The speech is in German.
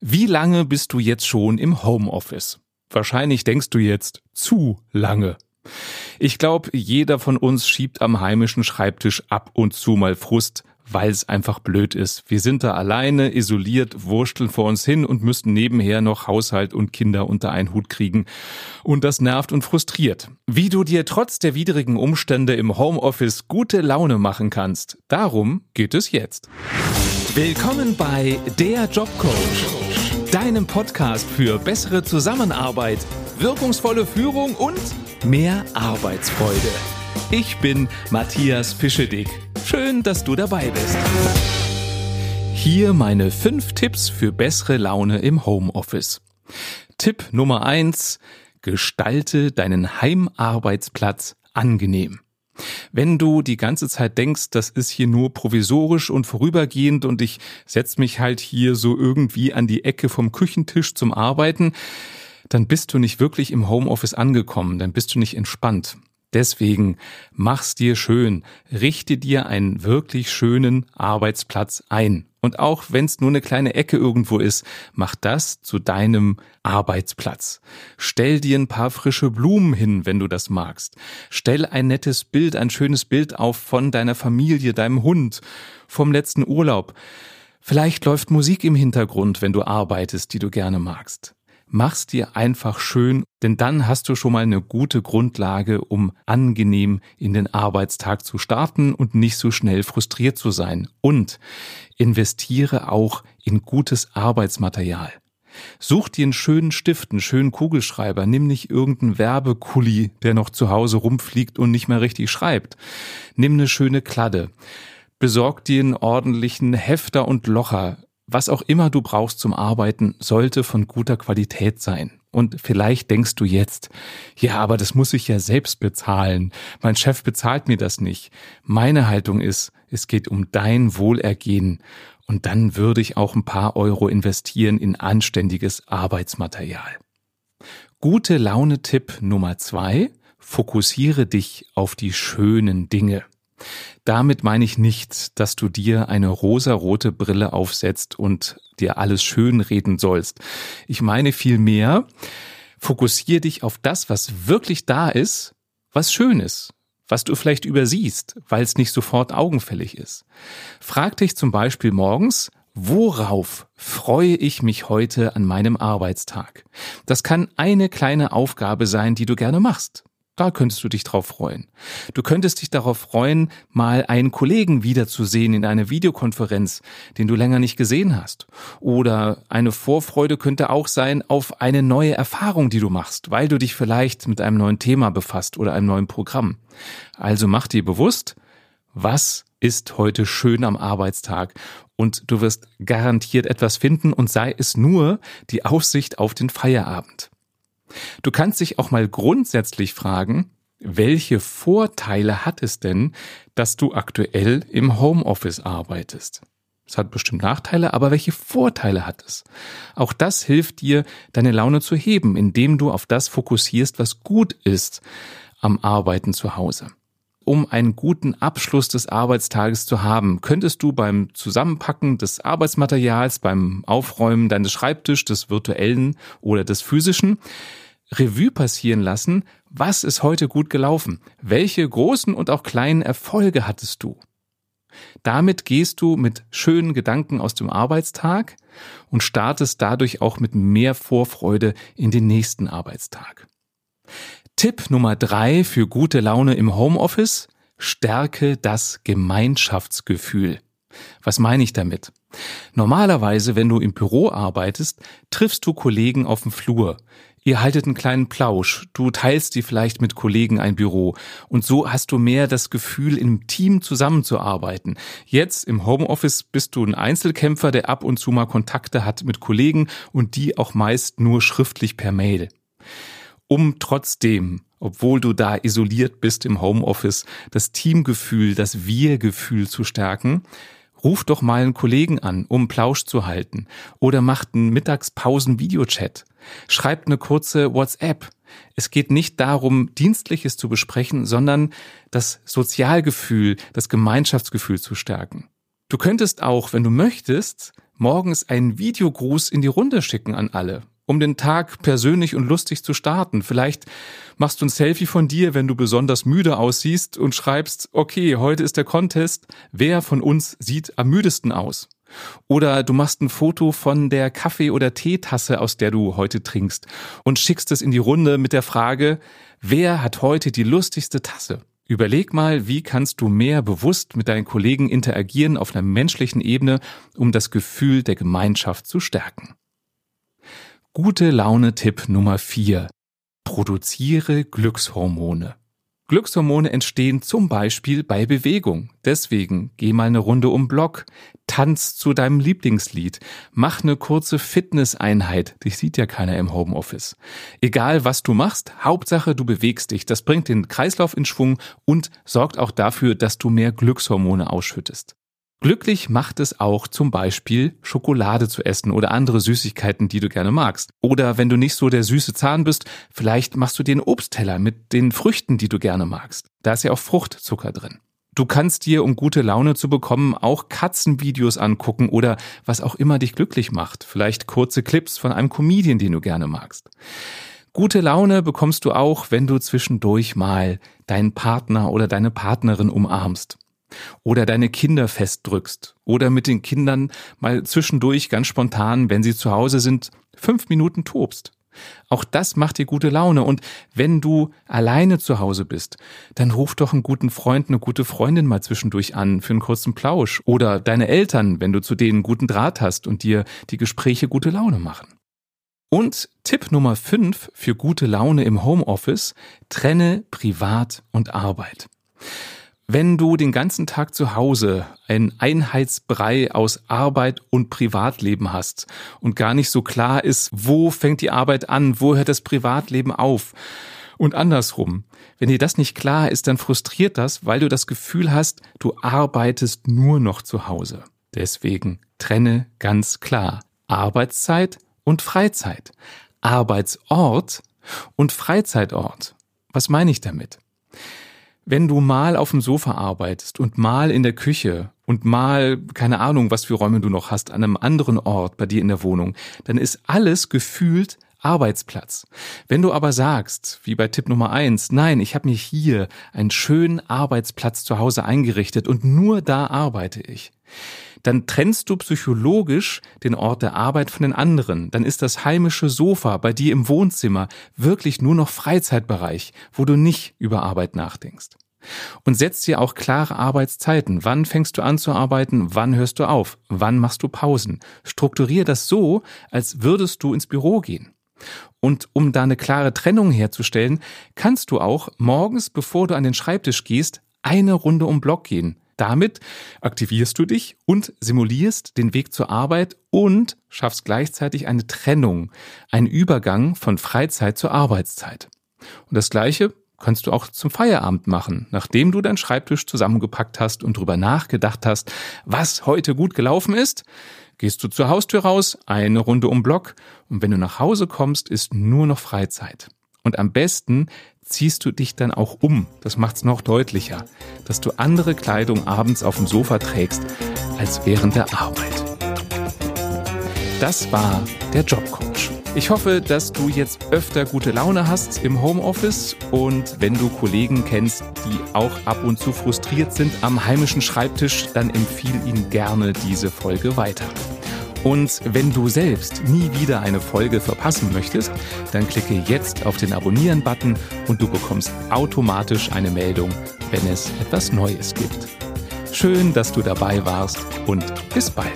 Wie lange bist du jetzt schon im Homeoffice? Wahrscheinlich denkst du jetzt zu lange. Ich glaube, jeder von uns schiebt am heimischen Schreibtisch ab und zu mal Frust, weil es einfach blöd ist. Wir sind da alleine, isoliert, wursteln vor uns hin und müssten nebenher noch Haushalt und Kinder unter einen Hut kriegen. Und das nervt und frustriert. Wie du dir trotz der widrigen Umstände im Homeoffice gute Laune machen kannst, darum geht es jetzt. Willkommen bei Der Jobcoach, deinem Podcast für bessere Zusammenarbeit, wirkungsvolle Führung und mehr Arbeitsfreude. Ich bin Matthias Fischedick. Schön, dass du dabei bist. Hier meine fünf Tipps für bessere Laune im Homeoffice. Tipp Nummer eins: Gestalte deinen Heimarbeitsplatz angenehm. Wenn du die ganze Zeit denkst, das ist hier nur provisorisch und vorübergehend und ich setz mich halt hier so irgendwie an die Ecke vom Küchentisch zum Arbeiten, dann bist du nicht wirklich im Homeoffice angekommen, dann bist du nicht entspannt. Deswegen mach's dir schön, richte dir einen wirklich schönen Arbeitsplatz ein. Und auch wenn es nur eine kleine Ecke irgendwo ist, mach das zu deinem Arbeitsplatz. Stell dir ein paar frische Blumen hin, wenn du das magst. Stell ein nettes Bild, ein schönes Bild auf von deiner Familie, deinem Hund, vom letzten Urlaub. Vielleicht läuft Musik im Hintergrund, wenn du arbeitest, die du gerne magst mach's dir einfach schön, denn dann hast du schon mal eine gute Grundlage, um angenehm in den Arbeitstag zu starten und nicht so schnell frustriert zu sein. Und investiere auch in gutes Arbeitsmaterial. Such dir einen schönen Stift, einen schönen Kugelschreiber, nimm nicht irgendeinen Werbekulli, der noch zu Hause rumfliegt und nicht mehr richtig schreibt. Nimm eine schöne Kladde. Besorg dir einen ordentlichen Hefter und Locher was auch immer du brauchst zum Arbeiten, sollte von guter Qualität sein. Und vielleicht denkst du jetzt, ja, aber das muss ich ja selbst bezahlen. Mein Chef bezahlt mir das nicht. Meine Haltung ist, es geht um dein Wohlergehen. Und dann würde ich auch ein paar Euro investieren in anständiges Arbeitsmaterial. Gute Laune-Tipp Nummer zwei. Fokussiere dich auf die schönen Dinge. Damit meine ich nicht, dass du dir eine rosarote Brille aufsetzt und dir alles schön reden sollst. Ich meine vielmehr, fokussier dich auf das, was wirklich da ist, was schön ist, was du vielleicht übersiehst, weil es nicht sofort augenfällig ist. Frag dich zum Beispiel morgens, Worauf freue ich mich heute an meinem Arbeitstag? Das kann eine kleine Aufgabe sein, die du gerne machst. Da könntest du dich drauf freuen. Du könntest dich darauf freuen, mal einen Kollegen wiederzusehen in einer Videokonferenz, den du länger nicht gesehen hast. Oder eine Vorfreude könnte auch sein auf eine neue Erfahrung, die du machst, weil du dich vielleicht mit einem neuen Thema befasst oder einem neuen Programm. Also mach dir bewusst, was ist heute schön am Arbeitstag und du wirst garantiert etwas finden und sei es nur die Aussicht auf den Feierabend. Du kannst dich auch mal grundsätzlich fragen, welche Vorteile hat es denn, dass du aktuell im Homeoffice arbeitest? Es hat bestimmt Nachteile, aber welche Vorteile hat es? Auch das hilft dir, deine Laune zu heben, indem du auf das fokussierst, was gut ist am Arbeiten zu Hause. Um einen guten Abschluss des Arbeitstages zu haben, könntest du beim Zusammenpacken des Arbeitsmaterials, beim Aufräumen deines Schreibtisch, des virtuellen oder des physischen, Revue passieren lassen, was ist heute gut gelaufen? Welche großen und auch kleinen Erfolge hattest du? Damit gehst du mit schönen Gedanken aus dem Arbeitstag und startest dadurch auch mit mehr Vorfreude in den nächsten Arbeitstag. Tipp Nummer drei für gute Laune im Homeoffice. Stärke das Gemeinschaftsgefühl. Was meine ich damit? Normalerweise, wenn du im Büro arbeitest, triffst du Kollegen auf dem Flur. Ihr haltet einen kleinen Plausch, du teilst dir vielleicht mit Kollegen ein Büro und so hast du mehr das Gefühl, im Team zusammenzuarbeiten. Jetzt im Homeoffice bist du ein Einzelkämpfer, der ab und zu mal Kontakte hat mit Kollegen und die auch meist nur schriftlich per Mail. Um trotzdem obwohl du da isoliert bist im Homeoffice, das Teamgefühl, das Wir-Gefühl zu stärken, Ruf doch mal einen Kollegen an, um Plausch zu halten. Oder macht einen Mittagspausen-Videochat. Schreibt eine kurze WhatsApp. Es geht nicht darum, Dienstliches zu besprechen, sondern das Sozialgefühl, das Gemeinschaftsgefühl zu stärken. Du könntest auch, wenn du möchtest, morgens einen Videogruß in die Runde schicken an alle, um den Tag persönlich und lustig zu starten. Vielleicht machst du ein Selfie von dir, wenn du besonders müde aussiehst und schreibst, okay, heute ist der Contest, wer von uns sieht am müdesten aus? Oder du machst ein Foto von der Kaffee- oder Teetasse, aus der du heute trinkst und schickst es in die Runde mit der Frage, wer hat heute die lustigste Tasse? Überleg mal, wie kannst du mehr bewusst mit deinen Kollegen interagieren auf einer menschlichen Ebene, um das Gefühl der Gemeinschaft zu stärken. Gute Laune Tipp Nummer 4. Produziere Glückshormone. Glückshormone entstehen zum Beispiel bei Bewegung. Deswegen geh mal eine Runde um Block, tanz zu deinem Lieblingslied, mach eine kurze Fitnesseinheit. Dich sieht ja keiner im Homeoffice. Egal was du machst, Hauptsache du bewegst dich. Das bringt den Kreislauf in Schwung und sorgt auch dafür, dass du mehr Glückshormone ausschüttest. Glücklich macht es auch zum Beispiel Schokolade zu essen oder andere Süßigkeiten, die du gerne magst. Oder wenn du nicht so der süße Zahn bist, vielleicht machst du dir einen Obstteller mit den Früchten, die du gerne magst. Da ist ja auch Fruchtzucker drin. Du kannst dir, um gute Laune zu bekommen, auch Katzenvideos angucken oder was auch immer dich glücklich macht. Vielleicht kurze Clips von einem Comedian, den du gerne magst. Gute Laune bekommst du auch, wenn du zwischendurch mal deinen Partner oder deine Partnerin umarmst oder deine Kinder festdrückst oder mit den Kindern mal zwischendurch ganz spontan, wenn sie zu Hause sind, fünf Minuten tobst. Auch das macht dir gute Laune. Und wenn du alleine zu Hause bist, dann ruf doch einen guten Freund, eine gute Freundin mal zwischendurch an für einen kurzen Plausch. Oder deine Eltern, wenn du zu denen guten Draht hast und dir die Gespräche gute Laune machen. Und Tipp Nummer 5 für gute Laune im Homeoffice, trenne Privat und Arbeit. Wenn du den ganzen Tag zu Hause ein Einheitsbrei aus Arbeit und Privatleben hast und gar nicht so klar ist, wo fängt die Arbeit an, wo hört das Privatleben auf und andersrum. Wenn dir das nicht klar ist, dann frustriert das, weil du das Gefühl hast, du arbeitest nur noch zu Hause. Deswegen trenne ganz klar Arbeitszeit und Freizeit, Arbeitsort und Freizeitort. Was meine ich damit? Wenn du mal auf dem Sofa arbeitest und mal in der Küche und mal, keine Ahnung, was für Räume du noch hast, an einem anderen Ort bei dir in der Wohnung, dann ist alles gefühlt Arbeitsplatz. Wenn du aber sagst, wie bei Tipp Nummer eins, nein, ich habe mir hier einen schönen Arbeitsplatz zu Hause eingerichtet und nur da arbeite ich, dann trennst du psychologisch den Ort der Arbeit von den anderen. Dann ist das heimische Sofa bei dir im Wohnzimmer wirklich nur noch Freizeitbereich, wo du nicht über Arbeit nachdenkst. Und setzt dir auch klare Arbeitszeiten. Wann fängst du an zu arbeiten? Wann hörst du auf? Wann machst du Pausen? Strukturier das so, als würdest du ins Büro gehen. Und um da eine klare Trennung herzustellen, kannst du auch morgens, bevor du an den Schreibtisch gehst, eine Runde um Block gehen. Damit aktivierst du dich und simulierst den Weg zur Arbeit und schaffst gleichzeitig eine Trennung, einen Übergang von Freizeit zur Arbeitszeit. Und das Gleiche kannst du auch zum Feierabend machen, nachdem du deinen Schreibtisch zusammengepackt hast und drüber nachgedacht hast, was heute gut gelaufen ist. Gehst du zur Haustür raus, eine Runde um Block und wenn du nach Hause kommst, ist nur noch Freizeit. Und am besten ziehst du dich dann auch um. Das macht's noch deutlicher, dass du andere Kleidung abends auf dem Sofa trägst als während der Arbeit. Das war der Jobcoach. Ich hoffe, dass du jetzt öfter gute Laune hast im Homeoffice und wenn du Kollegen kennst, die auch ab und zu frustriert sind am heimischen Schreibtisch, dann empfiehl ihnen gerne diese Folge weiter. Und wenn du selbst nie wieder eine Folge verpassen möchtest, dann klicke jetzt auf den Abonnieren-Button und du bekommst automatisch eine Meldung, wenn es etwas Neues gibt. Schön, dass du dabei warst und bis bald.